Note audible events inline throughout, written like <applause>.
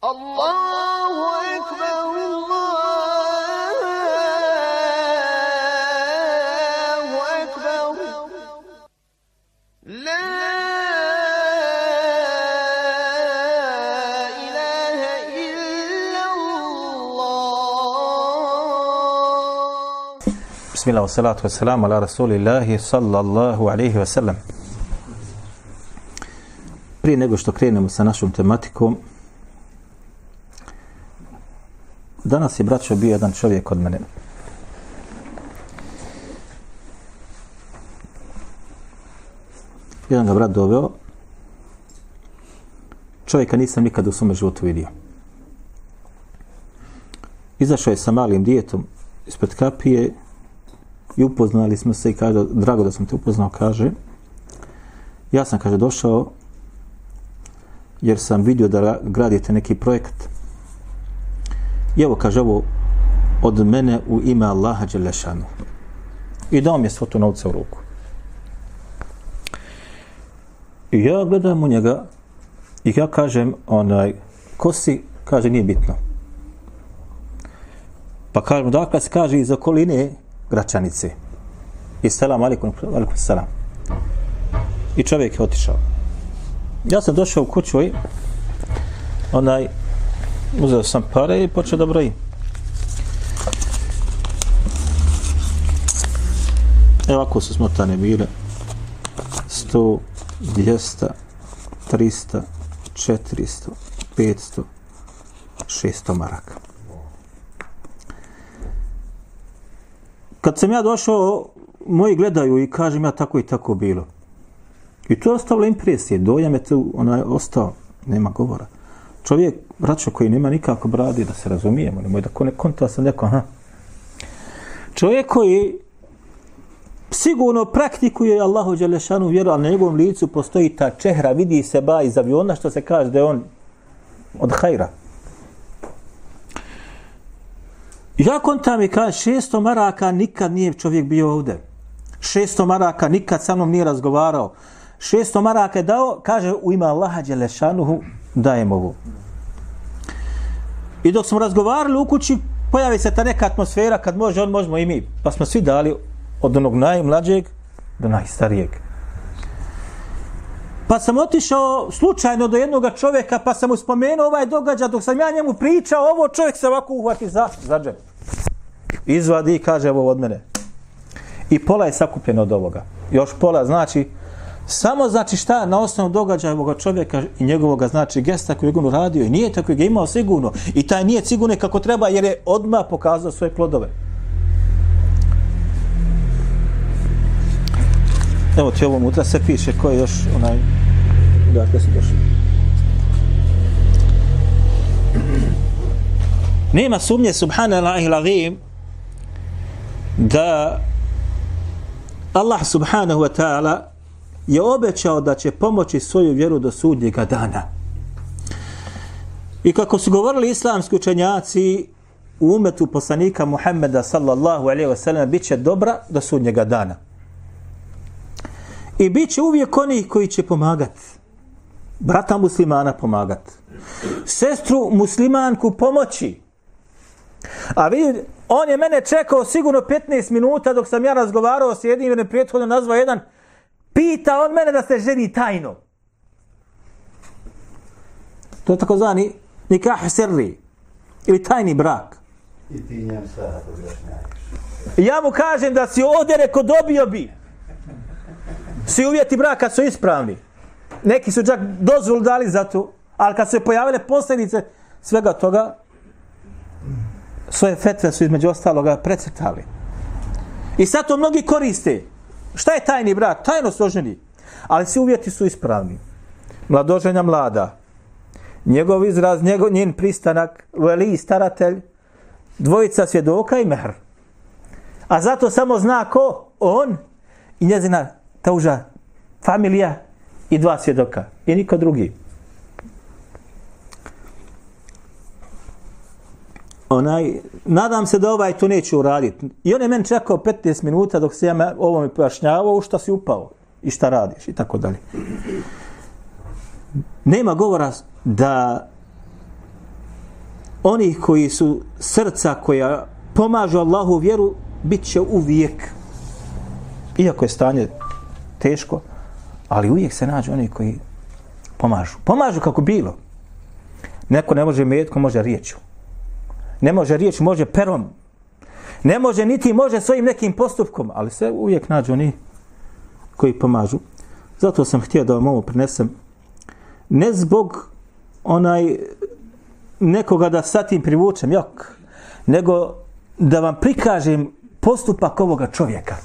الله أكبر الله أكبر. لا إله إلا الله. بسم الله والصلاة والسلام على رسول الله صلى الله عليه وسلم. Prije nego što krenemo sa našom tematikom, danas je braćo bio jedan čovjek od mene. Jedan ga brat doveo. Čovjeka nisam nikad u svome životu vidio. Izašao je sa malim dijetom ispred kapije i upoznali smo se i kaže, drago da sam te upoznao, kaže, ja sam, kaže, došao jer sam vidio da gradite neki projekt. I evo, kaže, ovo od mene u ime Allaha Đelešanu. I dao mi je svotu novca u ruku. I ja gledam u njega i ja kažem, onaj, ko si, kaže, nije bitno. Pa kažem, dakle se kaže iz okoline Gračanice. I selam, alikum, alikum selam. I čovjek je otišao. Ja sam došao u kuću i onaj, uzeo sam pare i počeo da brojim. Evo ako su smotane bile. 100, 200, 300, 400, 500, 600 maraka. Kad sam ja došao, moji gledaju i kažem ja tako i tako bilo. I to je ostavilo impresije, dojam je tu onaj, ostao, nema govora. Čovjek, braćo koji nema nikako bradi, da se razumijemo, nemoj da ko ne konta sam neko, aha. Čovjek koji sigurno praktikuje Allahu Đelešanu vjeru, ali na njegovom licu postoji ta čehra, vidi se ba iz aviona, što se kaže da je on od hajra. Ja kontam i kaže, 600 maraka nikad nije čovjek bio ovde. 600 maraka nikad sa mnom nije razgovarao. 600 maraka je dao, kaže, u ima Allaha Đelešanuhu dajem ovo. I dok smo razgovarali u kući, pojavi se ta neka atmosfera kad može, on možemo i mi. Pa smo svi dali od onog najmlađeg do najstarijeg. Pa sam otišao slučajno do jednog čovjeka, pa sam mu spomenuo ovaj događaj, dok sam ja njemu pričao, ovo čovjek se ovako uhvati za, za džep. Izvadi i kaže ovo od mene. I pola je sakupljeno od ovoga. Još pola znači, samo znači šta na osnovu događaja ovoga čovjeka i njegovog znači gesta koji je on radio i nije tako ga imao sigurno i taj nije sigurno kako treba jer je odmah pokazao svoje plodove. Evo ti ovo unutra se piše ko je još onaj dakle se došao. Nema sumnje subhanallahi l'azim da Allah subhanahu wa ta'ala je obećao da će pomoći svoju vjeru do sudnjega dana. I kako su govorili islamski učenjaci u umetu poslanika Muhammeda sallallahu alaihi wa sallam bit će dobra do sudnjega dana. I bit će uvijek oni koji će pomagat. Brata muslimana pomagat. Sestru muslimanku pomoći. A vidi, on je mene čekao sigurno 15 minuta dok sam ja razgovarao s jednim, jer je prethodno nazvao jedan, pita on mene da se ženi tajno. To je tako zvani nikah sirri ili tajni brak. I ti njem sada objašnjaješ. Ja mu kažem da si ovdje reko dobio bi. Svi uvjeti braka su ispravni. Neki su čak dozvolu dali za to, ali kad su se pojavile posljedice svega toga, svoje fetve su između ostaloga precrtali. I sad to mnogi koriste. Šta je tajni brak? Tajno složeni. Ali svi uvjeti su ispravni. Mladoženja mlada. Njegov izraz, njegov, njen pristanak, veli staratelj, dvojica svjedoka i mehr. A zato samo zna ko? On i njezina tauža familija i dva svjedoka. I niko drugi. Onaj, nadam se da ovaj to neće uraditi. I on je meni čekao 15 minuta dok se ja ovo mi pojašnjavao u šta si upao i šta radiš i tako dalje. Nema govora da oni koji su srca koja pomažu Allahu vjeru, bit će uvijek. Iako je stanje teško, ali uvijek se nađu oni koji pomažu. Pomažu kako bilo. Neko ne može metkom, može riječu. Ne može riječ, može perom. Ne može niti može svojim nekim postupkom, ali se uvijek nađu oni koji pomažu. Zato sam htio da vam ovo prinesem. Ne zbog onaj nekoga da sa tim privučem, jok, nego da vam prikažem postupak ovoga čovjeka.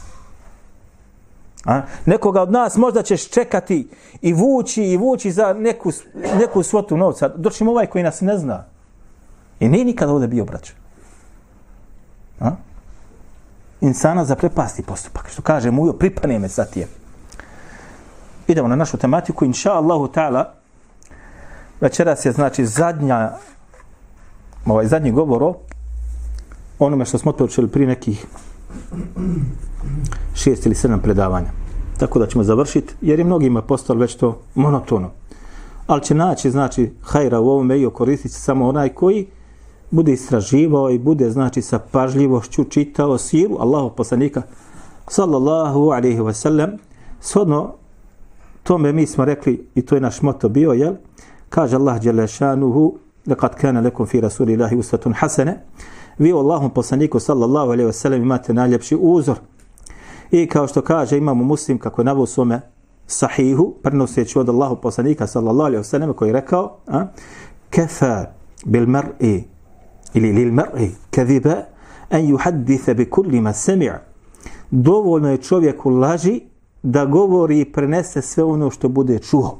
A? Nekoga od nas možda ćeš čekati i vući i vući za neku, neku svotu novca. Doćemo ovaj koji nas ne zna. I nije nikada ovdje bio braćo. A? Insana za prepasti postupak. Što kaže mujo, pripane me sa je. Idemo na našu tematiku. Inša Allahu ta'ala, večeras je znači zadnja, ovaj zadnji govor o onome što smo otpočeli pri nekih šest ili sedam predavanja. Tako da ćemo završiti, jer je mnogima postalo već to monotono. Ali će naći, znači, hajra u ovome i koristit samo onaj koji bude istraživao i bude, znači, sa pažljivošću čitao siru Allahov poslanika, sallallahu alaihi wa sallam, shodno tome mi smo rekli, i to je naš moto bio, jel? Kaže Allah, dželle šanuhu, lekad kana lekum fi rasulillahi usatun hasane, vi u Allahom poslaniku sallallahu alaihi wasallam imate najljepši uzor. I kao što kaže imamo muslim kako je navio svome sahihu, prenoseći od Allahu poslanika sallallahu alaihi wasallam koji je rekao, a, kefa bil mar'i ili lil mar'i kadhiba an yuhaddith bi kulli ma sami'a. Dovoljno je čovjeku laži da govori i prenese sve ono što bude čuo.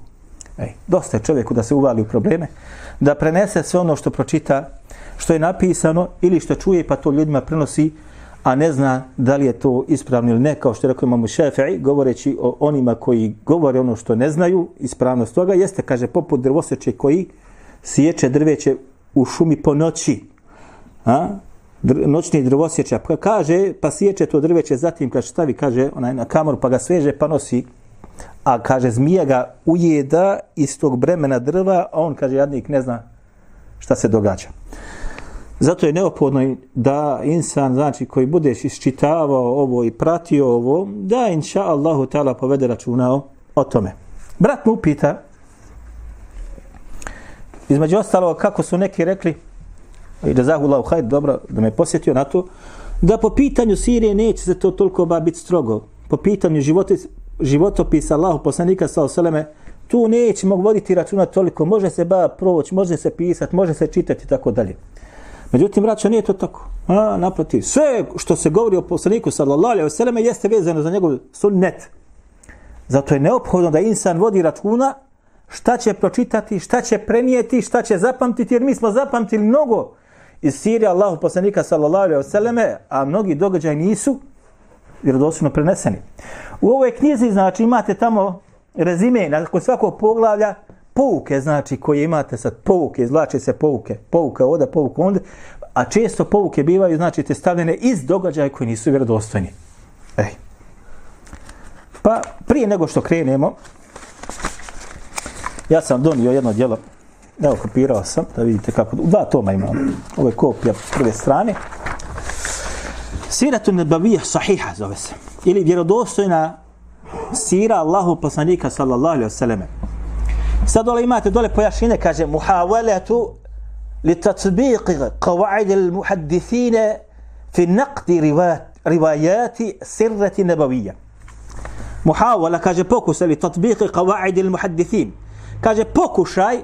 Ej, dosta je čovjeku da se uvali u probleme, da prenese sve ono što pročita što je napisano ili što čuje pa to ljudima prenosi, a ne zna da li je to ispravno ili ne, kao što je rekao imamo šefi'i, govoreći o onima koji govore ono što ne znaju, ispravnost toga, jeste, kaže, poput drvoseče koji sjeće drveće u šumi po noći. A? Dr noćni drvosječa. Pa kaže, pa sjeće to drveće, zatim kad stavi, kaže, onaj na kamoru, pa ga sveže, pa nosi. A kaže, zmija ga ujeda iz tog bremena drva, a on, kaže, jadnik ne zna šta se događa. Zato je neophodno da insan, znači, koji budeš isčitavao ovo i pratio ovo, da inša Allahu ta'ala povede računao o tome. Brat mu pita, između ostalo, kako su neki rekli, i da zahullahu hajde, dobro, da me posjetio na to, da po pitanju Sirije neće se to toliko ba biti strogo. Po pitanju životi, životopisa Allahu poslanika sa oseleme, tu neće mogu voditi računa toliko, može se ba proći, može se pisati, može se čitati i tako dalje. Međutim, braćo, nije to tako. A, naprotiv, sve što se govori o poslaniku sallallahu alaihi selleme jeste vezano za njegov sunnet. Zato je neophodno da insan vodi računa šta će pročitati, šta će prenijeti, šta će zapamtiti, jer mi smo zapamtili mnogo iz Sirije Allahu poslanika sallallahu alejhi ve selleme, a mnogi događaji nisu vjerodostojno preneseni. U ovoj knjizi, znači, imate tamo rezime, nakon svakog poglavlja, pouke, znači, koje imate sad, pouke, izvlače se pouke, pouka oda pouka onda, a često pouke bivaju, znači, te stavljene iz događaja koji nisu vjerodostojni. Ej. Pa, prije nego što krenemo, ja sam donio jedno djelo, evo, kopirao sam, da vidite kako, dva toma imam, ovo je kopija prve strane, Siratu nebavija sahiha zove se, ili vjerodostojna sira Allahu poslanika sallallahu alaihi vseleme. Sad dole imate dole pojašnjenje, kaže muhavaletu li tatbiqi qawaidil muhaddithin fi naqdi riwayat sirrati nabawiyya. Muhawala kaže pokušaj li tatbiqi qawaid al muhaddithin. Kaže pokušaj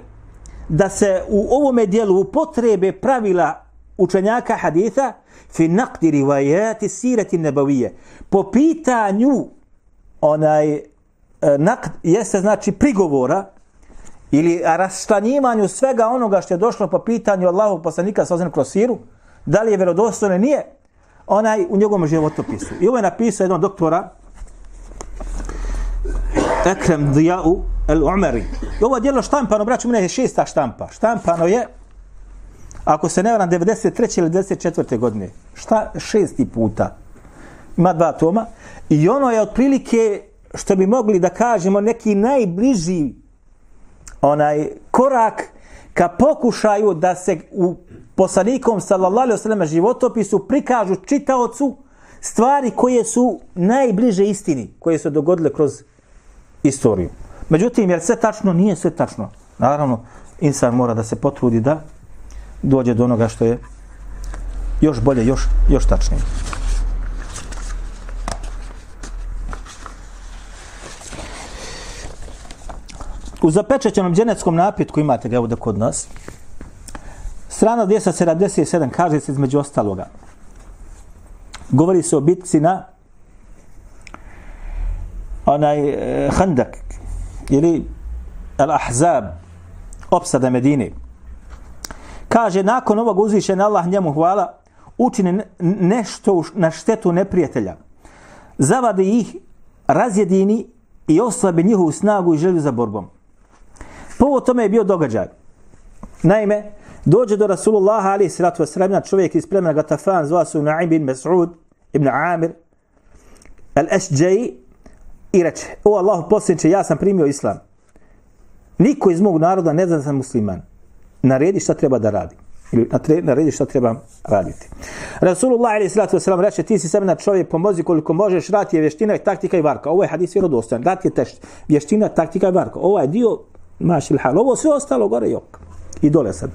da se u ovome dijelu upotrebe pravila učenjaka haditha fi naqd rivajati sirati nebavije. Po pitanju onaj e, naqd jeste znači prigovora ili rastanjivanju svega onoga što je došlo po pitanju Allahu poslanika sa kroz siru, da li je vjerodostojno nije, onaj u njegovom životopisu. I ovo je napisao jedan doktora Ekrem Dijau El Umeri. I ovo je štampano, braću, mene je šesta štampa. Štampano je, ako se ne varam, 93. ili 94. godine. Šta? Šesti puta. Ima dva toma. I ono je otprilike, što bi mogli da kažemo, neki najbliži onaj korak ka pokušaju da se u poslanikom sallallahu alejhi ve sellem životopisu prikažu čitaocu stvari koje su najbliže istini, koje su dogodile kroz istoriju. Međutim, jer sve tačno, nije sve tačno. Naravno, insan mora da se potrudi da dođe do onoga što je još bolje, još, još tačnije. U zapečećenom dženeckom napitku imate ga ovdje kod nas. Strana 277 kaže se između ostaloga. Govori se o bitci na onaj e, Handak ili Al-Ahzab opsada Medine. Kaže, nakon ovog uzvišen Allah njemu hvala, učine nešto na štetu neprijatelja. Zavadi ih, razjedini i oslabi njihovu snagu i želju za borbom. Povod tome je bio događaj. Naime, dođe do Rasulullah ali sratu vasremna čovjek iz plemena Gatafan zva su Na'im bin Mas'ud ibn Amir al-Ashja'i i reče, o Allah posljedniče, ja sam primio islam. Niko iz mog naroda ne zna da sam musliman. Naredi šta treba da radi. Ili naredi šta treba raditi. Rasulullah ili sallatu wasalam reče, ti si semena čovjek, pomozi koliko možeš, rat je vještina i taktika i varka. Ovo je hadis vjerodostojan. Rat je tešt. Vještina, taktika i varka. Ovo je dio mašil hal. Ovo sve ostalo gore jok. I dole sad.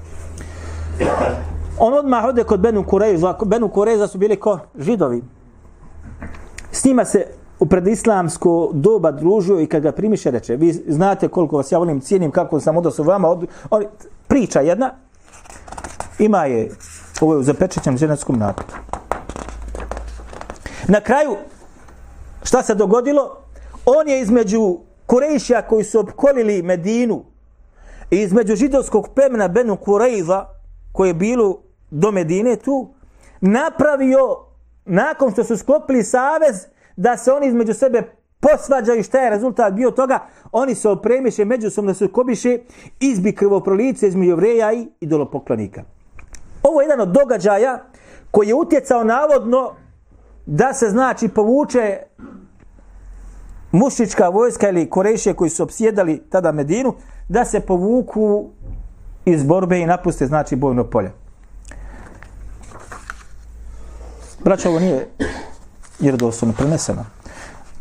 On odmah ode kod Benu Kureza. Benu Kureza su bili ko židovi. S njima se u predislamsko doba družio i kad ga primiše reče, vi znate koliko vas ja volim, cijenim kako sam odnosno vama, od, on, priča jedna, ima je, ovo je u zapečećem ženskom napitu. Na kraju, šta se dogodilo? On je između Kurejšija koji su opkolili Medinu i između židovskog plemena Benu Kurejza koje je bilo do Medine tu, napravio, nakon što su sklopili savez, da se oni između sebe posvađaju šta je rezultat bio toga, oni se opremiše međusobno se kobiše izbi krvoprolice između jevreja i idolopoklonika. Ovo je jedan od događaja koji je utjecao navodno da se znači povuče mušička vojska ili korešije koji su obsjedali tada Medinu, da se povuku iz borbe i napuste znači bojno polje. Braćo, ovo nije jer doslovno preneseno.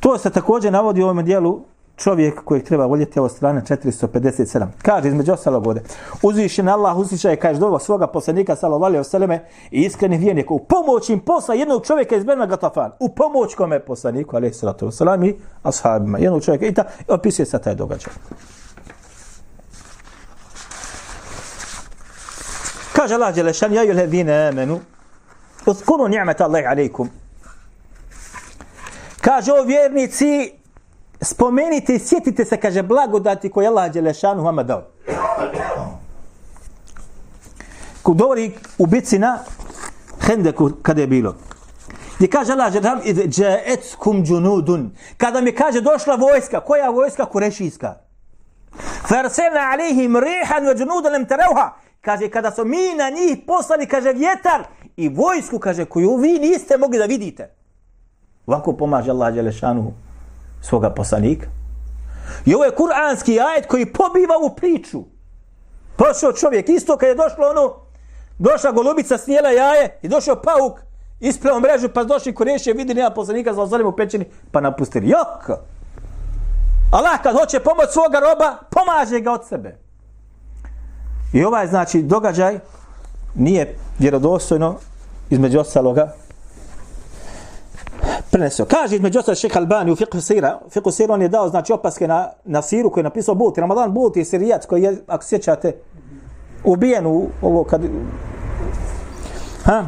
To se također navodi u ovom dijelu čovjek kojeg treba voljeti ovo strane 457. Kaže između ostalog ovdje, uzvišen Allah uslišaj kaže dovo svoga poslanika sallallahu alejhi ve i iskreni vjernik u pomoć im posla jednog čovjeka iz Bena Gatafan, u pomoć kome poslaniku alejhi salatu vesselam i ashabima. Jednog čovjeka i ta opisuje se taj događaj. Kaže Allah Đelešan, šan ja yuhadina amanu Uzkuru ni'met Allahi alaikum, Kaže o vjernici, spomenite i sjetite se, kaže, blagodati koje Allah Đelešanu vama dao. Ko govori u bitci na Hendeku kada je bilo. Gdje kaže Allah Đelešanu, džaetskum džunudun. Kada mi kaže došla vojska, koja vojska? Kurešijska. Farselna alihim rihan wa džunudan lem tereuha. Kaže, kada su mi na njih poslali, kaže, vjetar i vojsku, kaže, koju vi niste mogli da vidite. Ovako pomaže Allah Đelešanu svoga poslanika. I ovo je kuranski ajet koji pobiva u priču. Prošao čovjek, isto kad je došlo ono, došla golubica, snijela jaje i došao pauk, ispravo mrežu, pa došli kurešije, vidi nema poslanika, zlazolim u pećini, pa napustili. Jok! Allah kad hoće pomoć svoga roba, pomaže ga od sebe. I ovaj, znači, događaj nije vjerodostojno između ostaloga prenesio. Kaže između ostalo šeha Albani u fiqhu sira, fiqhu sira on je dao znači opaske na, na siru koji je napisao Buti. Ramadan Buti je sirijac koji je, ako sjećate, ubijen u ovo kad... Ha?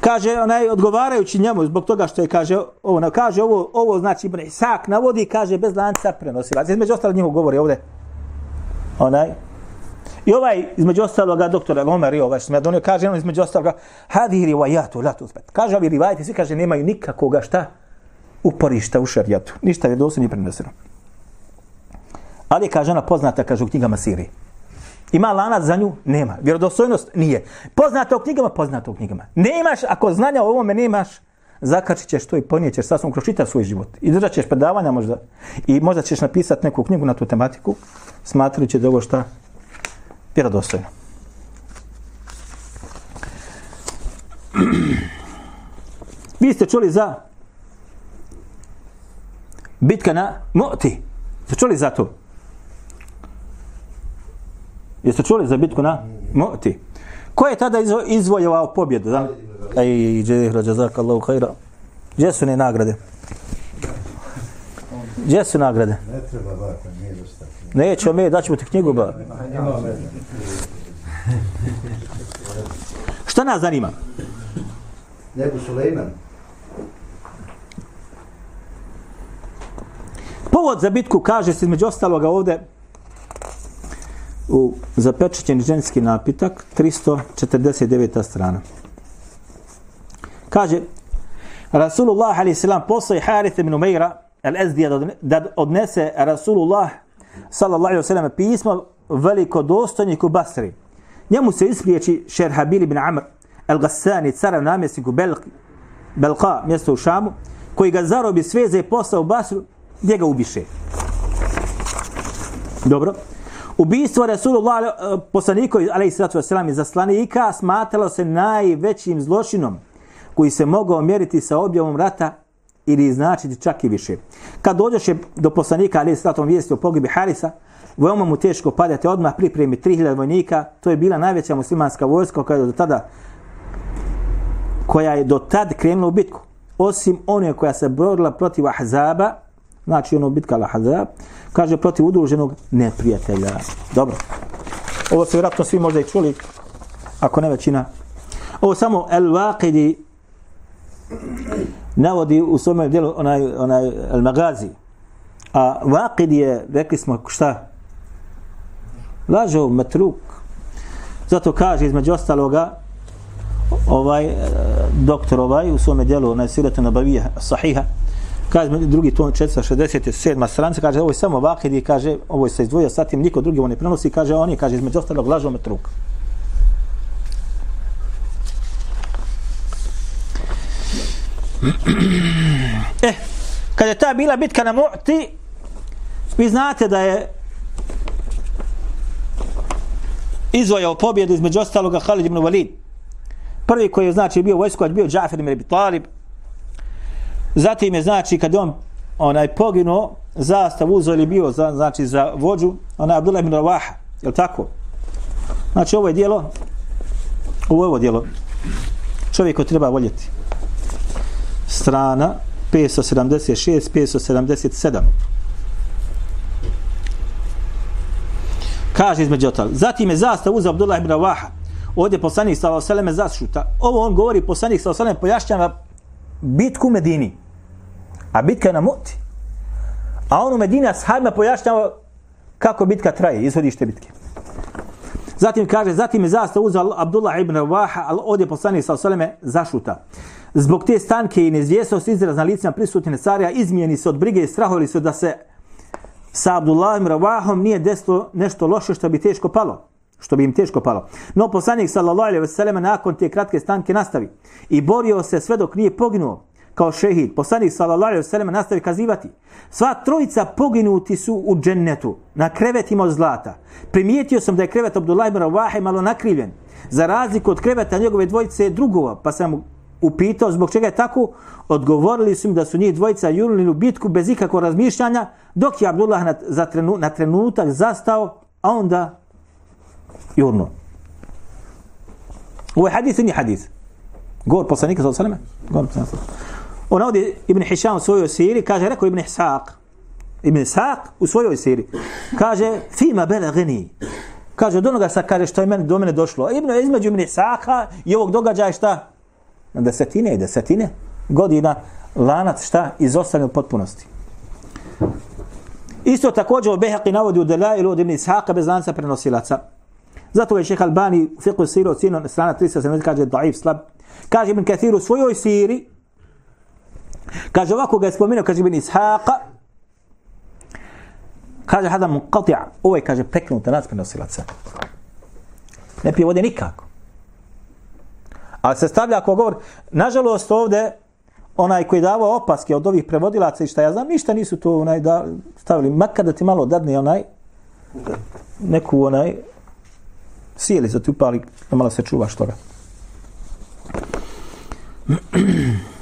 Kaže, onaj, odgovarajući njemu zbog toga što je, kaže, ovo, kaže, ovo, ovo znači, bre, sak navodi, kaže, bez lanca prenosilac. Između ostalo njemu govori ovde. Onaj, I ovaj, između ostaloga, doktor Omer, ovaj što me donio, kaže, on između ostaloga, hadi rivajatu, la tuzbet. Kaže, ovi rivajati, svi kaže, nemaju nikakoga šta uporišta u šarijatu. Ništa je dosim nije preneseno. Ali kaže ona poznata, kaže u knjigama Sirije. Ima lanac za nju? Nema. Vjerodostojnost? Nije. Poznata u knjigama? Poznata u knjigama. Nemaš, ako znanja o ovome nemaš, zakačit ćeš to i ponijećeš sasvom kroz čitav svoj život. I držat ćeš predavanja možda. I možda ćeš napisati neku knjigu na tu tematiku, smatrajući da ovo šta vjerodostojno. Vi ste čuli za bitka na Mu'ti. Ste čuli za to? Jeste čuli za bitku na Mu'ti? Ko je tada izvo, izvojevao pobjedu? Da? Ej, džehra, džazakallahu hajra. Gdje su ne nagrade? Gdje su nagrade? Ne treba baka, nije dosta. Neće me, daćemo ti knjigu, ba. Šta nas zanima? Nebu Sulejman. Povod za bitku kaže se između ostaloga ovde u zapečećeni ženski napitak 349. strana. Kaže Rasulullah alaihi salam poslao je Harith ibn Umeira odne- da odnese Rasulullah sallallahu alaihi wasallam pismo velikodostojniku Basri. Njemu se ispriječi Šerhabil ibn Amr al-Gassani, cara namjesniku Belki, Belka, mjesto u Šamu, koji ga zarobi sveze i posla u Basru, gdje ga ubiše. Dobro. Ubistvo Rasulullah, eh, poslaniko, alaih sallatu i zaslanika, smatralo se najvećim zločinom koji se mogao mjeriti sa objavom rata ili značiti čak i više. Kad dođeše do poslanika, ali alaih tatom vijesti o pogibi Harisa, veoma mu teško padate odmah pripremi 3000 vojnika, to je bila najveća muslimanska vojska koja je do tada koja je do tad krenula u bitku. Osim one koja se borila protiv Ahzaba, znači ono bitka Al-Ahzab, kaže protiv udruženog neprijatelja. Dobro. Ovo se vjerojatno svi možda i čuli, ako ne većina. Ovo samo El-Waqidi navodi u svome dijelu onaj, onaj Al-Magazi. A Waqidi je, rekli smo, šta? Lažov, metruk. Zato kaže između ostaloga, ovaj eh, doktor ovaj u svome djelu onaj sirata nabavija sahiha kaže drugi ton 467 stranica kaže ovo je samo vakidi kaže ovo je se izdvojio sa tim niko drugi on ne prenosi kaže on je kaže između ostalog lažo metruk eh kad je ta bila bitka na Mu'ti vi znate da je izvojao pobjedu između ostaloga Khalid ibn Walid. Prvi koji je znači bio vojskovac bio Džafer ibn Abi Talib. Zatim je znači kad on onaj poginuo zastav uzeo ili bio za, znači za vođu onaj Abdullah ibn Rawaha je li tako? Znači ovo je dijelo ovo je ovo dijelo čovjek koji treba voljeti strana 576 577 kaže između otal zatim je zastav uzeo Abdullah ibn Ravaha. ovdje poslanik sallallahu alejhi ve selleme zašuta. Ovo on govori poslanik sallallahu alejhi ve selleme pojašnjava bitku u Medini. A bitka je na Muti. A on u Medini ashabima pojašnjava kako bitka traje, ishodište bitke. Zatim kaže, zatim je zastav uzeo Abdullah ibn Ravaha, ali ovdje poslanik sallallahu alejhi ve selleme zašuta. Zbog te stanke i neizvjesnosti izraz na licima prisutne carija izmijeni se od brige i strahovali su da se sa Abdullahom Ravahom nije desilo nešto loše što bi teško palo što bi im teško palo. No poslanik sallallahu alejhi ve sellem nakon te kratke stanke nastavi i borio se sve dok nije poginuo kao šehid. Poslanik sallallahu alejhi ve sellem nastavi kazivati: Sva trojica poginuti su u džennetu na krevetima od zlata. Primijetio sam da je krevet Abdullah ibn Rawaha malo nakrivljen. Za razliku od kreveta njegove dvojice drugova, pa sam upitao zbog čega je tako, odgovorili su im da su njih dvojica jurili u bitku bez ikakvog razmišljanja, dok je Abdullah na, za trenu, na trenutak zastao, a onda jurno. Ovo je hadis ili nije hadis? Govor poslanika sallallahu alejhi ve sellem. Govor poslanika. On ovdje Ibn Hisham u svojoj siri kaže rekao Ibn Ishaq. Ibn Ishaq u svojoj siri kaže fima balagani. Kaže od onoga sa kaže što je meni do mene došlo. Ibn između Ibn Ishaqa i ovog događaja šta? Na desetine i desetine godina lanac šta izostavljen u potpunosti. Isto također u Behaqi navodi u Delailu od Ibn Ishaqa bez lanca prenosilaca. Zato je šeha Albani u fiqhu siru ocjenio strana 370 kaže daif slab. Kaže Ibn Kathir u svojoj siri kaže ovako ga je spomenuo kaže Ibn Ishaqa kaže hada munqati' ovo je kaže preknuta nas prenosilaca. Ne pije vode nikako. Ali se stavlja ako govor, nažalost ovde onaj koji davao opaske od ovih prevodilaca i šta ja znam, ništa nisu to onaj da stavili, makar da ti malo dadne onaj neku onaj sjeli za ti upali da malo se čuvaš toga. <clears throat>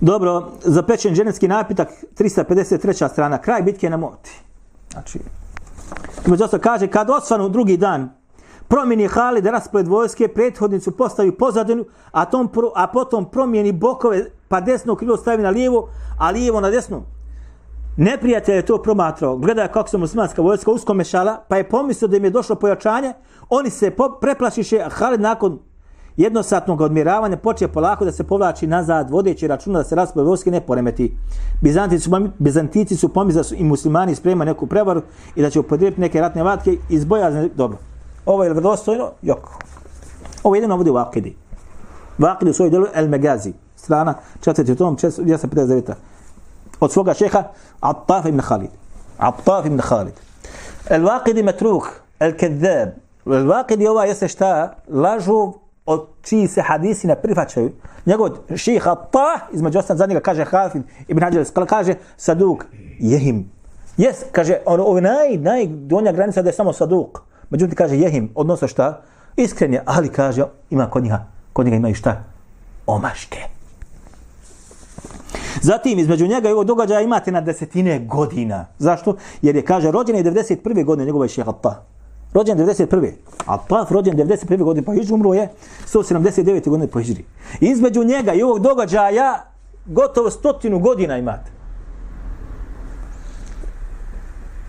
Dobro, zapečen ženevski napitak, 353. strana, kraj bitke na moti. Znači, Između kaže, kad osvanu drugi dan, promijeni Halid raspored vojske, prethodnicu postavi pozadinu, a, tom, pro- a potom promijeni bokove, pa desno krilo stavi na lijevo, a lijevo na desno. Neprijatelj je to promatrao, gleda kako se muslimanska vojska usko mešala, pa je pomislio da im je došlo pojačanje, oni se preplašiše, a Halid nakon jednosatnog odmjeravanja počeo polako da se povlači nazad, vodeći računa da se raspored vojske ne poremeti. Bizantici su, Bizantici su pomislili da su i muslimani sprema neku prevaru i da će upodrijeti neke ratne vatke iz bojazne, dobro. Ovo je vredostojno? Jok. Ovo jedino ovdje u Akidi. U Akidi u svojoj delu El Megazi, strana 4. tom 259. Od svoga šeha Attaf ibn Khalid. Attaf ibn Khalid. El Waqidi metruh, El Kedab. El Waqidi ova jeste šta? Lažu od čiji se hadisi ne prihvaćaju. Njegov ših Attaf, između ostam za njega kaže Hafid ibn Hađar, kaže Saduk, jehim. Jes, kaže, ono, ovo naj, naj donja granica da je samo Saduk. Međutim, kaže jehim, odnosno šta? Iskren je, ali kaže, ima kod njega, kod njega imaju šta? Omaške. Zatim, između njega i ovog događaja imate na desetine godina. Zašto? Jer je, kaže, rođen je 91. godine njegova je šeha Rođen 91. Ataf rođen 91. godine po Hidžri, umro je 179. godine po Hidžri. Između njega i ovog događaja gotovo stotinu godina imate.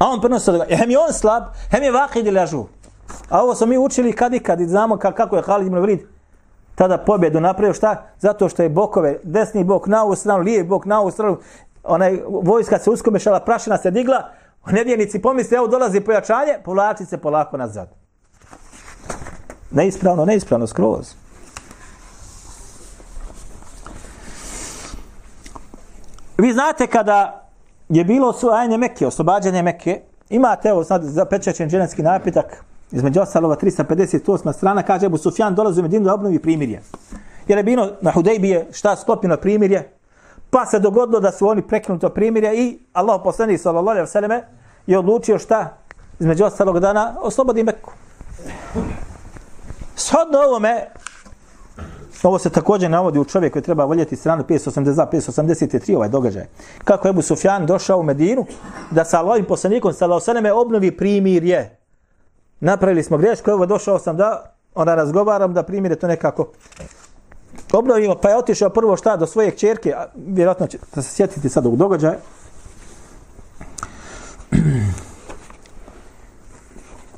A on prenosi od hem je on slab, hem je vakid ili lažu. A ovo smo mi učili kad i kad i znamo kako je Halid ibn Velid tada pobjedu napravio šta? Zato što je bokove, desni bok na ovu stranu, lijevi bok na ovu stranu, onaj vojska se uskomešala, prašina se digla, nevjernici pomisle, evo dolazi pojačanje, povlači se polako nazad. Neispravno, neispravno, skroz. Vi znate kada je bilo osvajanje Mekke, oslobađanje Mekke, imate, evo, sad zapečećen dženevski napitak, između ostalova 358. strana, kaže Abu Sufjan dolazi u Medinu da obnovi primirje. Jer je bilo na Hudejbije šta sklopino primirje, pa se dogodilo da su oni prekinuto primirje i Allah poslanik sallallahu alejhi ve selleme je odlučio šta između ostalog dana oslobodi Mekku. Shodno ovome, ovo se također navodi u čovjek koji treba voljeti stranu 582, 583 ovaj događaj. Kako je Ebu Sufjan došao u Medinu da sa Allahim poslanikom sa alejhi ve obnovi primirje napravili smo grešku, evo došao sam da onda razgovaram da primire to nekako obnovimo, pa je otišao prvo šta do svoje čerke, a vjerojatno će da se sjetiti sad ovog događaja.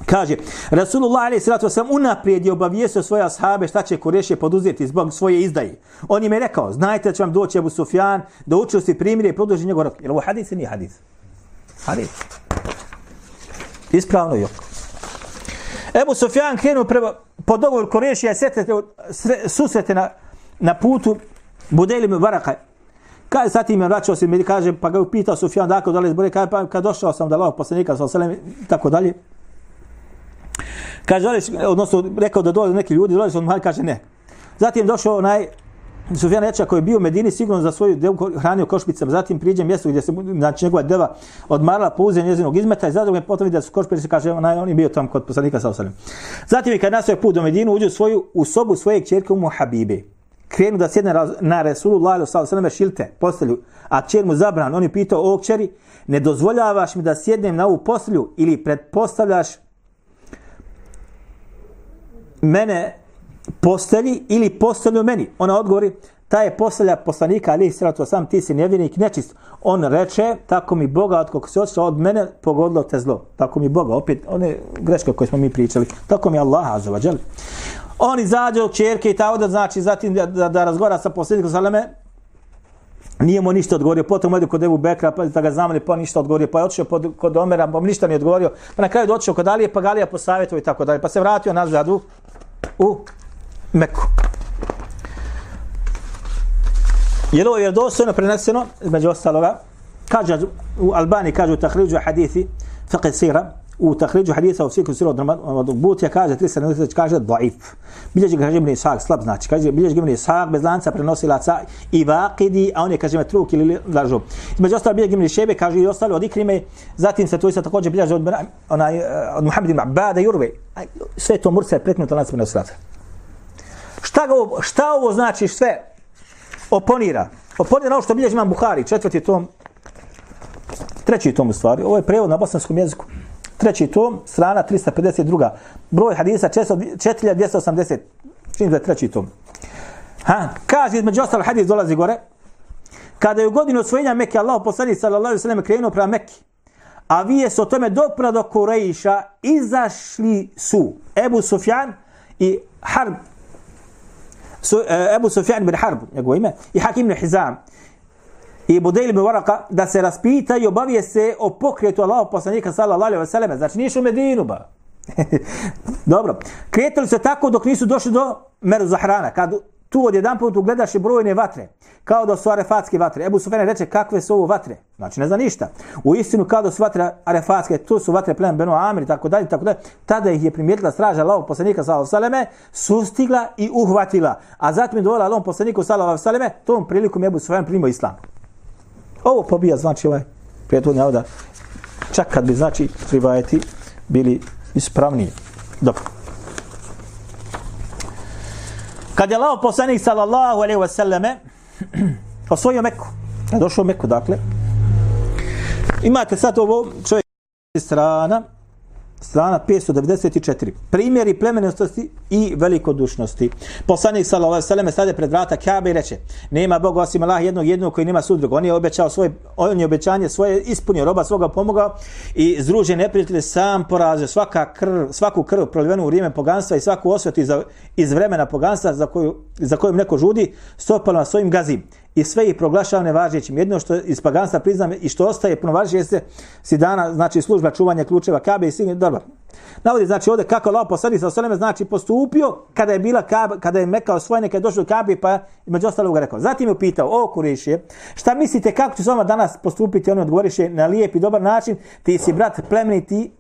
Kaže, Rasulullah alaih sallatu sam unaprijed je obavijestio svoje ashabe šta će Kureše poduzeti zbog svoje izdaje. On im je rekao, znajte da će vam doći Abu Sufjan, da učusti primire i produži njegov rok. Jer ovo hadis nije hadis? Hadis. Ispravno je. Ebu Sufjan krenuo prema, po dogovoru Korešija i setete, susrete na, na putu Budelim Baraka. Varaka. Kaže, sad im je vraćao se, mi kaže, pa ga upitao Sufjan, dakle, da li izbore, kaže, pa kad došao sam da lao poslanika, sa tako dalje. Kaže, dolazi, odnosno, rekao da dolaze neki ljudi, dolazi on, kaže, ne. Zatim došao onaj, Sufjan Reča koji je bio u Medini sigurno za svoju devu hranio košpicama, zatim priđe mjesto gdje se znači njegova deva odmarala pouze njezinog izmeta i zadovoljno je potom vidio da su košpice, kaže onaj, on je bio tamo kod poslanika sa osalim. Zatim je kad nastoje put do Medinu, uđe u svoju, u sobu svoje čerke Umu Habibe. Krenu da sjedne na Resulullah sa osalim šilte, postelju, a čer mu zabran, on je pitao o kćeri, ne dozvoljavaš mi da sjednem na ovu postelju ili pretpostavljaš mene postelji ili postelju meni. Ona odgovori, ta je postelja poslanika, ali sratu sam, ti si nevjernik, nečist. On reče, tako mi Boga, od se odšla od mene, pogodilo te zlo. Tako mi Boga, opet, one greške koje smo mi pričali. Tako mi Allah, azzavadžel. On izađe od čerke i ta da znači, zatim da, da, da razgovara sa posljednikom Saleme, nije mu ništa odgovorio, potom ode kod Ebu Bekra, pa da ga zamali, pa ništa odgovorio, pa je otišao pod, kod Omera, pa ništa nije odgovorio, pa na kraju došao kod Alije, pa Galija posavjetuje i tako dalje, pa se vratio nazad u, u Meku. Je li ovo vjerodostojno preneseno, između ostaloga, kaže u Albani, kaže u tahriđu hadithi, fiqh sira, u tahriđu hadisa u fiqh sira od Butija, kaže, 370, kaže, daif. Bilježi kaže Ibn Ishaq, slab znači, kaže, bilježi Ibn Ishaq, bez lanca prenosilaca i vaqidi, a on je, kaže, truk ili lažu. Između ostalo, bilježi Ibn Šebe, kaže, i ostalo od ikrime, zatim se to isto također bilježi od, onaj, eh, od Muhammed ibn Abada, Urve. Sve to mursa je preknuto lanca prenosilaca Šta, ga, šta ovo znači sve oponira? Oponira ovo što bilježi imam Buhari, četvrti tom, treći tom u stvari, ovo je prevod na bosanskom jeziku. Treći tom, strana 352. Broj hadisa 4280. Čini da je treći tom. Ha, kaže između ostalo hadis dolazi gore. Kada je u godinu osvojenja Mekke Allah poslanik sallallahu alejhi ve sellem krenuo prema Mekki. A vijest o tome dopra do Kurejša izašli su Ebu Sufjan i Harb su, e, Ebu Sufjan bin Harb, njegovo ime, i Hakim bin Hizam i Budejl bin Waraka da se raspita i obavije se o pokretu Allahov poslanika sallallahu alejhi ve selleme. Znači nisu u Medinu ba. <laughs> Dobro. Kretali se tako dok nisu došli do Meru Zahrana. Kad tu odjedan put ugledaš i brojne vatre, kao da su arefatske vatre. Ebu Sufene reče kakve su ovo vatre. Znači ne zna ništa. U istinu kao da su vatre arefatske, tu su vatre plemen Beno Amir i tako dalje, tako dalje. Tada ih je primijetila straža Allahov poslanika sallallahu alejhi ve selleme, sustigla i uhvatila. A zatim je dovela Allahov poslaniku sallallahu alejhi ve tom prilikom je Ebu Sufene primio islam. Ovo pobija znači ovaj prijetvodni navoda. Čak kad bi znači rivajeti bili ispravniji. Dobro. Kad je lao poslanik sallallahu alejhi ve selleme osvojio Meku, došao u Meku, dakle, imate sad ovo čovjek strana, strana 594. Primjeri plemenosti i velikodušnosti. Poslanik sallallahu alejhi ve selleme stade pred vrata Kabe i reče: Nema Boga osim Allah jednog jednog koji nema sudrug. On je obećao svoje on je obećanje svoje ispunio, roba svoga pomogao i združen neprijatelje sam porazio svaka krv, svaku krv prolivenu u vrijeme poganstva i svaku osvetu iz, iz vremena poganstva za koju za kojom neko žudi stopalama svojim gazim i sve ih proglašava nevažećim. Jedno što iz paganstva priznam i što ostaje puno važnije jeste si dana, znači služba čuvanja ključeva Kabe i svih dobro. Navodi znači ovdje kako Allah poslanik sa osvrame znači postupio kada je bila Kabe, kada je Meka osvojena, kada je došao do Kabe pa među ostalog rekao. Zatim je upitao, o Kurešije, šta mislite kako će s vama danas postupiti? On odgovoriše na lijep i dobar način, ti si brat plemeniti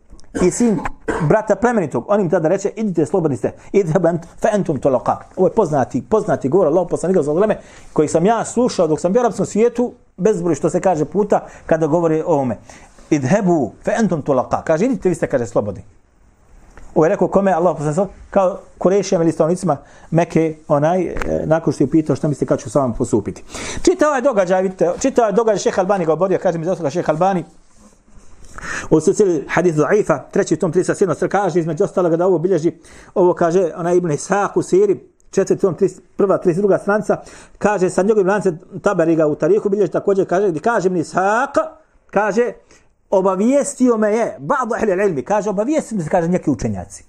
i sin brata plemenitog. On im tada reče, idite slobodni ste, idite fe entum toloka. Ovo je poznati, poznati govor Allah poslanika za vreme koji sam ja slušao dok sam bio u arapskom svijetu, bezbroj što se kaže puta kada govori o ovome. Idhebu fa entum toloka. Kaže, idite, vi ste, kaže, slobodni. Ovo je rekao kome Allah poslanik kao Kurešijama ili stanovnicima Meke, onaj, e, nakon što je pitao šta mislite kako ću s vama posupiti. Čita ovaj događaj, vidite, čita ovaj događaj šeha Albani ga oborio, kaže mi za šeha Albani, u silsili hadith Zaifa, treći tom 37. str kaže između ostaloga da ovo bilježi, ovo kaže ona Ibn Ishaq u Siri, četvrti tom 31. 32. stranca, kaže sa njegovim lancem Taberiga u tarihu bilježi također kaže, gdje kaže Ibn Ishaq, kaže, obavijestio me je, ba'du ahli ilmi, kaže, obavijestio me se, kaže, neki učenjaci.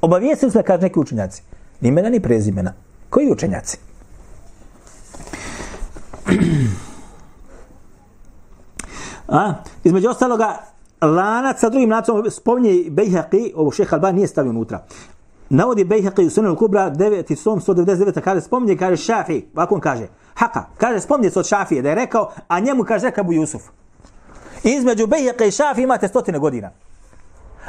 Obavijestio se, kaže, neki učenjaci. Ni imena, ni prezimena. Koji učenjaci? A, između ostaloga, lanac sa drugim lancom spominje Bejhaqi, ovo šeha Alban nije stavio unutra. Navodi Bejhaqi u Sunan Kubra 9. 199. kaže spominje, kaže Šafi, ovako on kaže, haka, kaže spominje se od Šafije da je rekao, a njemu kaže Ebu Jusuf. Između Bejhaqi i Šafi imate stotine godina.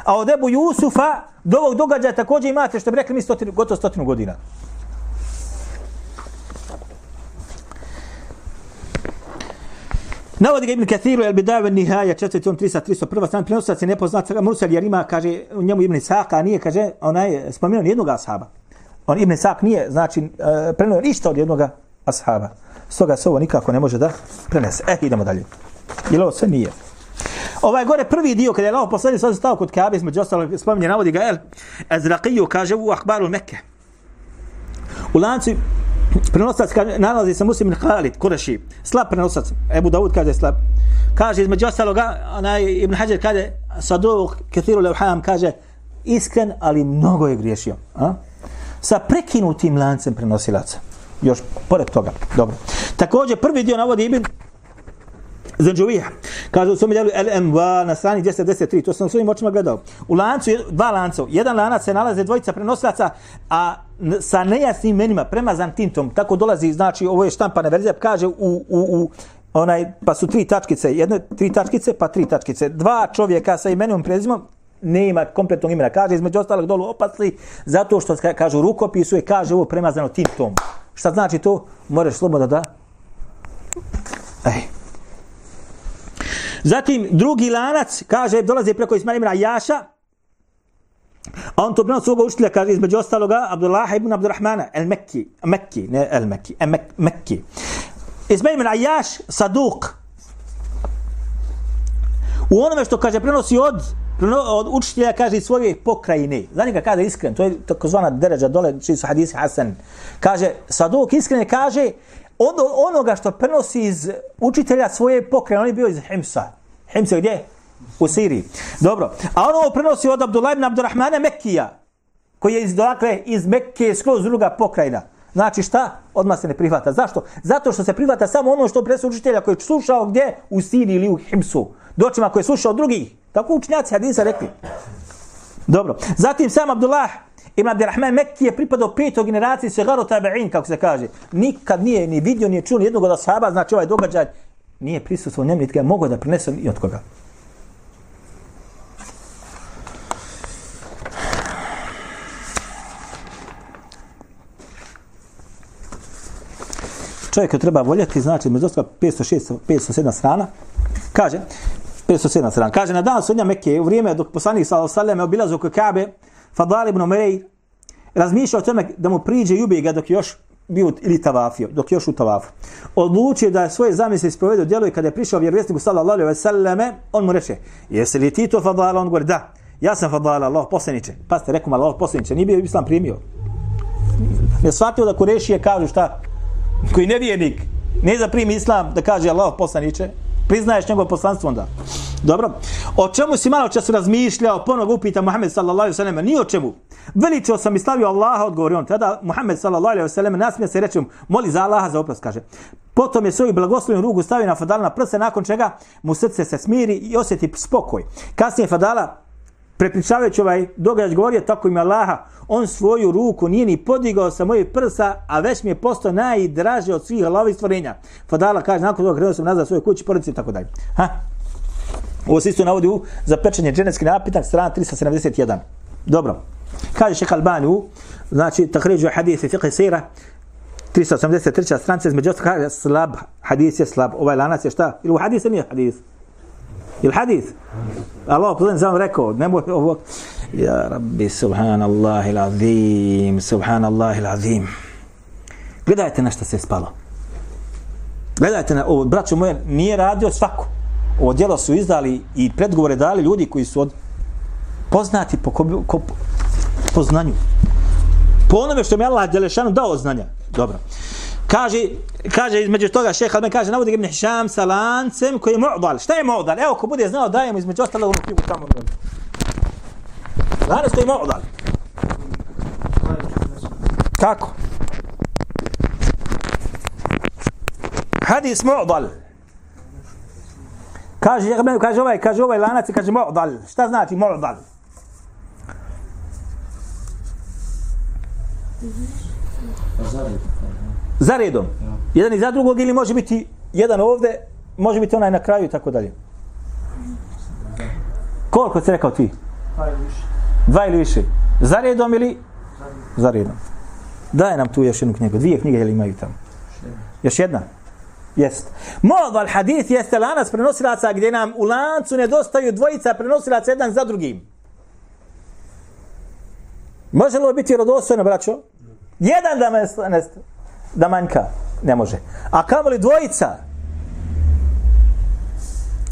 A od Ebu Jusufa do ovog događaja također imate, što bi rekli mi, stotinu, gotovo stotinu godina. Navodi ga Ibn Kathiru, El Bidav, Nihaja, 4. tom 300, 301. stran, prenosac je nepoznat, Mursel jer ima, kaže, u njemu Ibn Isaka, nije, kaže, onaj, spomenuo nijednog ashaba. On Ibn Isak nije, znači, e, uh, prenuo ništa od jednog ashaba. Stoga se ovo nikako ne može da prenese. Eh, idemo dalje. Jer ovo sve nije. Ovaj gore prvi dio, kada je Allah poslanik sada stao kod Kabe, između ostalog spominje, navodi ga El Azraqiju, kaže u Ahbaru Mekke. U lancu prenosac kaže, nalazi se Muslim Khalid, Kureši, slab prenosac, Ebu Dawud kaže slab. Kaže, između ostaloga, onaj Ibn Hajar kaže, Saduk, Kethiru Levham, kaže, iskren, ali mnogo je griješio. A? Sa prekinutim lancem prenosilaca. Još pored toga. Dobro. Također, prvi dio navodi Ibn Zanđuvija. Kaže u svom djelu LMV na strani 293. To sam u svojim očima gledao. U lancu, dva lanca. Jedan lanac se nalaze dvojica prenosilaca, a sa nejasnim imenima, premazan tintom. Tako dolazi, znači, ovo je štampana verzija, kaže u, u, u onaj, pa su tri tačkice, jedne tri tačkice, pa tri tačkice. Dva čovjeka sa imenom prezimom, nema kompletnog imena. Kaže, između ostalog dolu opasli, zato što, kažu, rukopisu je, kaže, ovo premazano tintom. Šta znači to? Moraš slobodno da... Ej. Zatim, drugi lanac, kaže, dolaze preko Ismail ibn Jaša, A on to prenosi svoga učitelja, kaže, između ostaloga, Abdullah ibn Abdurrahmana, el Mekki, Mekki, ne el Mekki, el Mekki. Ismail ibn Ajaš, Saduk. U onome što kaže, prenosi od, od učitelja, kaže, iz svoje pokrajine. Za njega kaže iskren, to je takozvana deređa dole, čiji su hadisi Hasan. Kaže, Saduk iskren kaže, od onoga što prenosi iz učitelja svoje pokrajine, on je bio iz Himsa. Himsa gdje? U Siriji. Dobro. A on ovo prenosi od Abdullah ibn Abdurrahmana Mekija, koji je iz, dakle, iz Mekke skroz druga pokrajina. Znači šta? Odmah se ne prihvata. Zašto? Zato što se prihvata samo ono što prenosi učitelja koji je slušao gdje? U Siriji ili u Himsu. Doćima koji je slušao drugih. Tako učinjaci hadisa rekli. Dobro. Zatim sam Abdullah Ibn Abdirrahman Mekki je pripadao petoj generaciji Segaru Tabe'in, kako se kaže. Nikad nije ni vidio, ni čuo ni jednog od ashaba, znači ovaj događaj nije prisustvo njemu, niti ga mogo da prenese i od koga. čovjeka treba voljeti, znači među 506, 507 strana, kaže, 507 strana, kaže, na dan sudnja Mekke, u vrijeme dok poslanik sa Saleme obilazu oko Kabe, Fadal ibn Umerej, razmišljao o tome da mu priđe i ubije ga dok još bio ili tavafio, dok još u tavafu. Odlučio da svoje zamisli sprovede u djelu i kada je prišao vjerovjesniku sallallahu alejhi ve selleme, on mu reče: "Jesi li ti to Fadal?" On govori: "Da, ja sam Fadal, Allah poslanice." Pa ste rekao Allah poslanice, nije bio islam primio. Ne shvatio da Kurešije kažu šta? koji ne vjernik, ne zaprimi islam, da kaže Allah poslaniče, priznaješ njegovo poslanstvo onda. Dobro. O čemu si malo čas razmišljao, ponovo upita Muhammed sallallahu alejhi ve sellem, ni o čemu. Veličio sam i slavio Allaha, odgovori on. Tada Muhammed sallallahu alejhi ve sellem nasmije se rečem, moli za Allaha za oprost, kaže. Potom je svoju blagoslovnu ruku stavio na Fadala na prse, nakon čega mu srce se smiri i osjeti spokoj. Kasnije Fadala prepričavajući ovaj događaj govorio tako ima Allaha, on svoju ruku nije ni podigao sa mojih prsa, a već mi je postao najdraže od svih Allahovih stvorenja. Fadala kaže, nakon toga krenuo sam nazad svoje kući, porodice i tako dalje. Ha? Ovo se isto navodi u zapečenje dženevski napitak, strana 371. Dobro. Kaže šeha Albani znači, tahređu hadisi fiqh sira, 383. stranca, između ostalo kaže slab, hadis je slab, ovaj lanac je šta? Ili u hadis nije hadis? Ili hadis? Allah poslanik sam rekao, nemoj ovo. Ja rabbi, subhanallahi subhanallah subhanallahi azim. Gledajte na šta se spalo. Gledajte na ovo, braćo moje, nije radio svako. Ovo djelo su izdali i predgovore dali ljudi koji su od poznati po, ko, ko, po znanju. Po onome što mi Allah Đelešanu dao znanja. Dobro. Kaže, kaže između toga šeha Alben kaže, navodi Ibn Hisham sa lancem koji je mu'dal. Šta je mu'dal? Evo, ko bude znao, dajemo između ostalo ono knjigu tamo. Lanac koji je mu'dal. Kako? Hadis mu'dal. Kaže, kaže ovaj, kaže ovaj lanac, i kaže mu'dal. Šta znači mu'dal? Pa Za redom. Jedan i za drugog ili može biti jedan ovde, može biti onaj na kraju i tako dalje. Koliko si rekao ti? Dva ili više. Za redom ili? Za redom. Daj nam tu još jednu knjigu. Dvije knjige ili imaju tamo? Još jedna? Jest. Modal hadith jeste lanac prenosilaca gdje nam u lancu nedostaju dvojica prenosilaca jedan za drugim. Može li biti rodostojno, braćo? Jedan da, me, ne, da manjka. Ne može. A kamo li dvojica?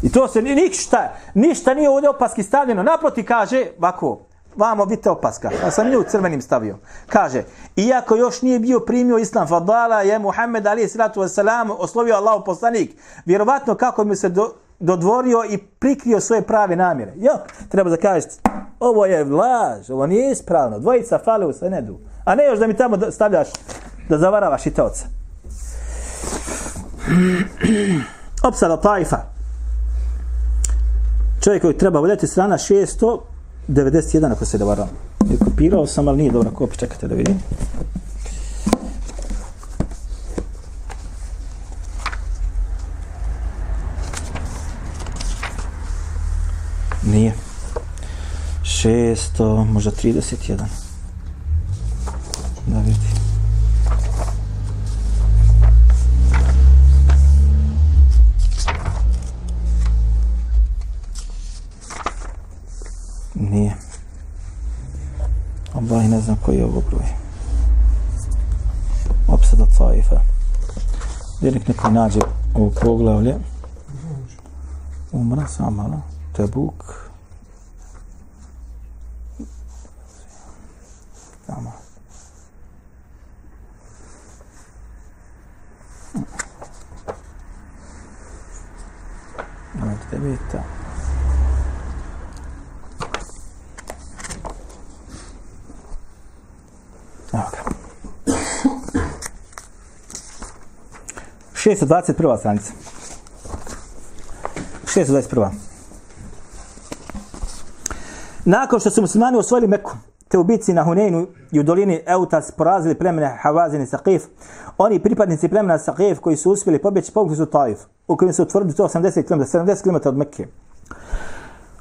I to se ništa, ništa nije ovdje opaski stavljeno. Naproti kaže, ovako, vamo vidite opaska. Ja sam nju crvenim stavio. Kaže, iako još nije bio primio islam fadala, je Muhammed ali salatu Veselam oslovio Allahu poslanik. Vjerovatno kako mi se do, dodvorio i prikrio svoje prave namjere. Jo, treba da kažete, ovo je laž, ovo nije ispravno. Dvojica fale u senedu. A ne još da mi tamo stavljaš da zavaravaš i. Opsada Taifa. Čovjek koji treba voljeti strana 691 ako se da varam. Je kopirao sam, ali nije dobro kopi. Čekajte da vidim. Nije. 600, možda 31. Da vidim. Nije. Allah ne znam koji je ovo broj. Opsada Taifa. Gdje nek neko nađe ovo poglavlje. Umra, samo ono, malo. Tebuk. Tebuk. Ajde, deveta. Evo ga. 621. stranica. 621. Nakon što su muslimani osvojili Meku, te u na Huneinu i u dolini Eutas porazili plemene Havazin i Saqif, oni pripadnici plemena Saqif koji su uspjeli pobjeći povukli su Taif, u kojem su utvrdili to 80 km, 70 km od Mekke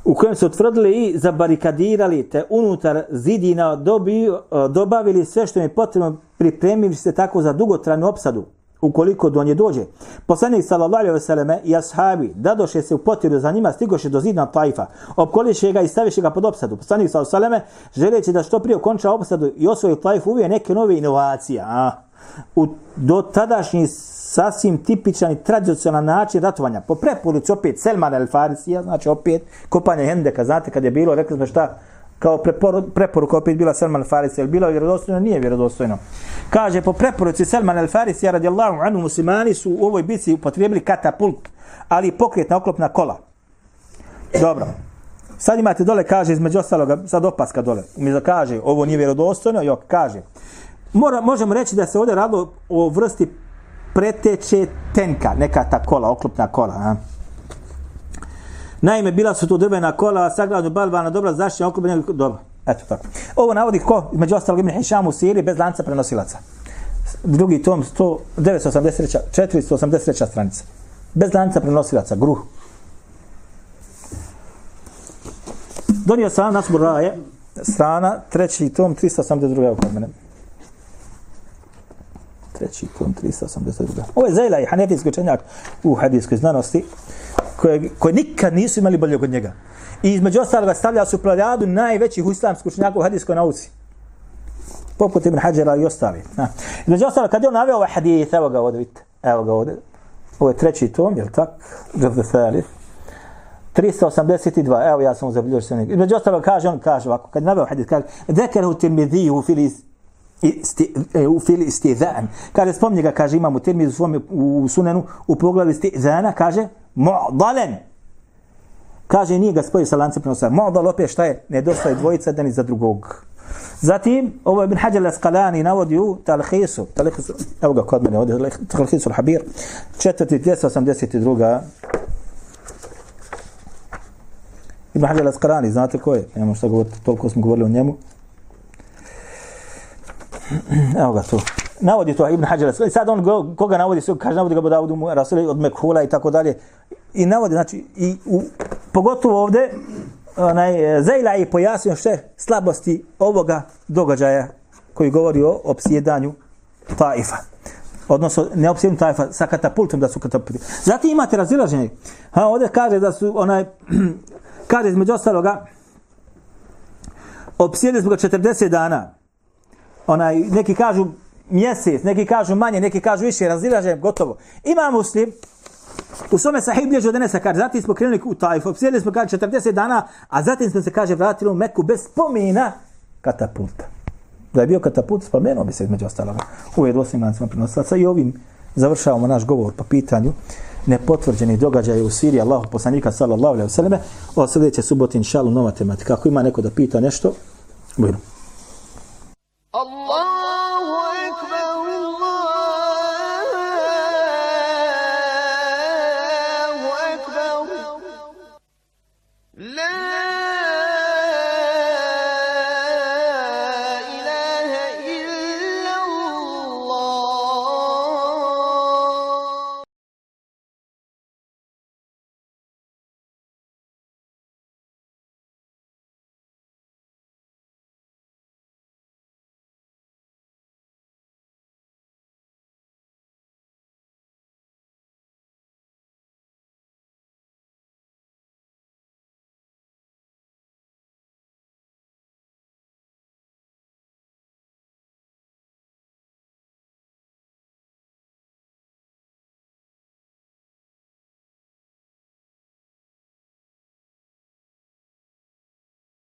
u kojem su utvrdili i zabarikadirali te unutar zidina dobi, dobavili sve što im je potrebno pripremili se tako za dugotrajnu opsadu ukoliko do nje dođe. Poslanik sallallahu alejhi ve selleme i ashabi dadoše se u potiru za njima stigoše do zidna Taifa. Opkoliše ga i staviše ga pod opsadu. Poslanik sallallahu alejhi ve selleme želeći da što prije okonča opsadu i osvoji Taif uvije neke nove inovacije. A, u do tadašnji sasvim tipičan i tradicionalan način ratovanja. Po preporuci opet Selman el Farisija, znači opet kopanje Hendeka, znate kad je bilo, rekli smo šta, kao preporuka opet bila Salman al-Farisi, je bilo vjerodostojno? Nije vjerodostojno. Kaže, po preporuci Salman al-Farisi, radijallahu anhu, muslimani su u ovoj bici upotrijebili katapult, ali pokretna oklopna kola. Dobro. Sad imate dole, kaže, između ostaloga, sad opaska dole. Mi kaže, ovo nije vjerodostojno, jok, kaže. Mora, možemo reći da se ovdje radilo o vrsti preteče tenka, neka ta kola, oklopna kola. A? Naime, bila su tu drvena kola, sagradno balvana, dobra zaštita, oklopna, dobro. Eto tako. Ovo navodi ko? Među ostalog ime Hišam u Siriji bez lanca prenosilaca. Drugi tom, 100, 983, 483 stranica. Bez lanca prenosilaca, gruh. Donio sam nasbu Raje, strana, treći tom, 382. evo kod mene treći tom 382. Ovo je Zajla i hanefijski učenjak u hadijskoj znanosti koje, koje nikad nisu imali bolje od njega. I između ostaloga stavlja su plejadu najvećih islamskih učenjaka u hadijskoj nauci. Poput Ibn Hajjara i ostali. Ha. Između ostaloga, kad je on naveo ovaj hadijith, evo ga ovdje, vidite, evo ga ovdje, ovo je treći tom, jel tak? Gdje thalith. 382, evo ja sam zabilježio što nekaj. Između ostalo kaže, on kaže ovako, kad je naveo hadith, kaže, Dekeru tirmidiju u fili e, u fili istizan. Kaže, spomni ga, kaže, imamo termin u svom u sunenu, u pogledu istizana, kaže, mu'dalen. Kaže, nije ga spojio sa lancem prenosa. Mu'dal opet šta je? Nedostaje dvojica da ni za drugog. Zatim, ovo je Ibn Hajar al-Asqalani navodi u Talhisu. Talhisu, evo ga kod mene, ovdje Talhisu al-Habir. Četvrti, 282. Ibn Hajar al-Asqalani, znate ko je? Nemo šta govoriti, toliko smo govorili o njemu. Evo ga tu. Navodi to Ibn Hajar. I sad on go, koga navodi, sve kaže navodi ga bo mu Rasuli od Mekhula i tako dalje. I navodi, znači, i u, pogotovo ovde, onaj, eh, Zajla je pojasnio što slabosti ovoga događaja koji govori o opsjedanju Taifa. Odnosno, ne opsjedanju Taifa, sa katapultom da su katapulti. Zatim imate razilaženje. Ha, ovde kaže da su, onaj, <clears throat> kaže između ostaloga, opsjedili smo ga 40 dana onaj, neki kažu mjesec, neki kažu manje, neki kažu više, razilažem, gotovo. Ima muslim, u svome sahih bliže od Enesa, kaže, zatim smo krenuli u Tajf, obsjedili smo, kaže, 40 dana, a zatim smo se, kaže, vratili u Meku bez spomina katapulta. Da je bio katapult, spomenuo bi se među ostalama. U je dvosim lancima prinosilaca i ovim završavamo naš govor po pitanju nepotvrđeni događaj u Siriji Allahu poslanika sallallahu alejhi ve selleme o sljedeće subote inshallah nova tematika ako ima neko da pita nešto bujno Allah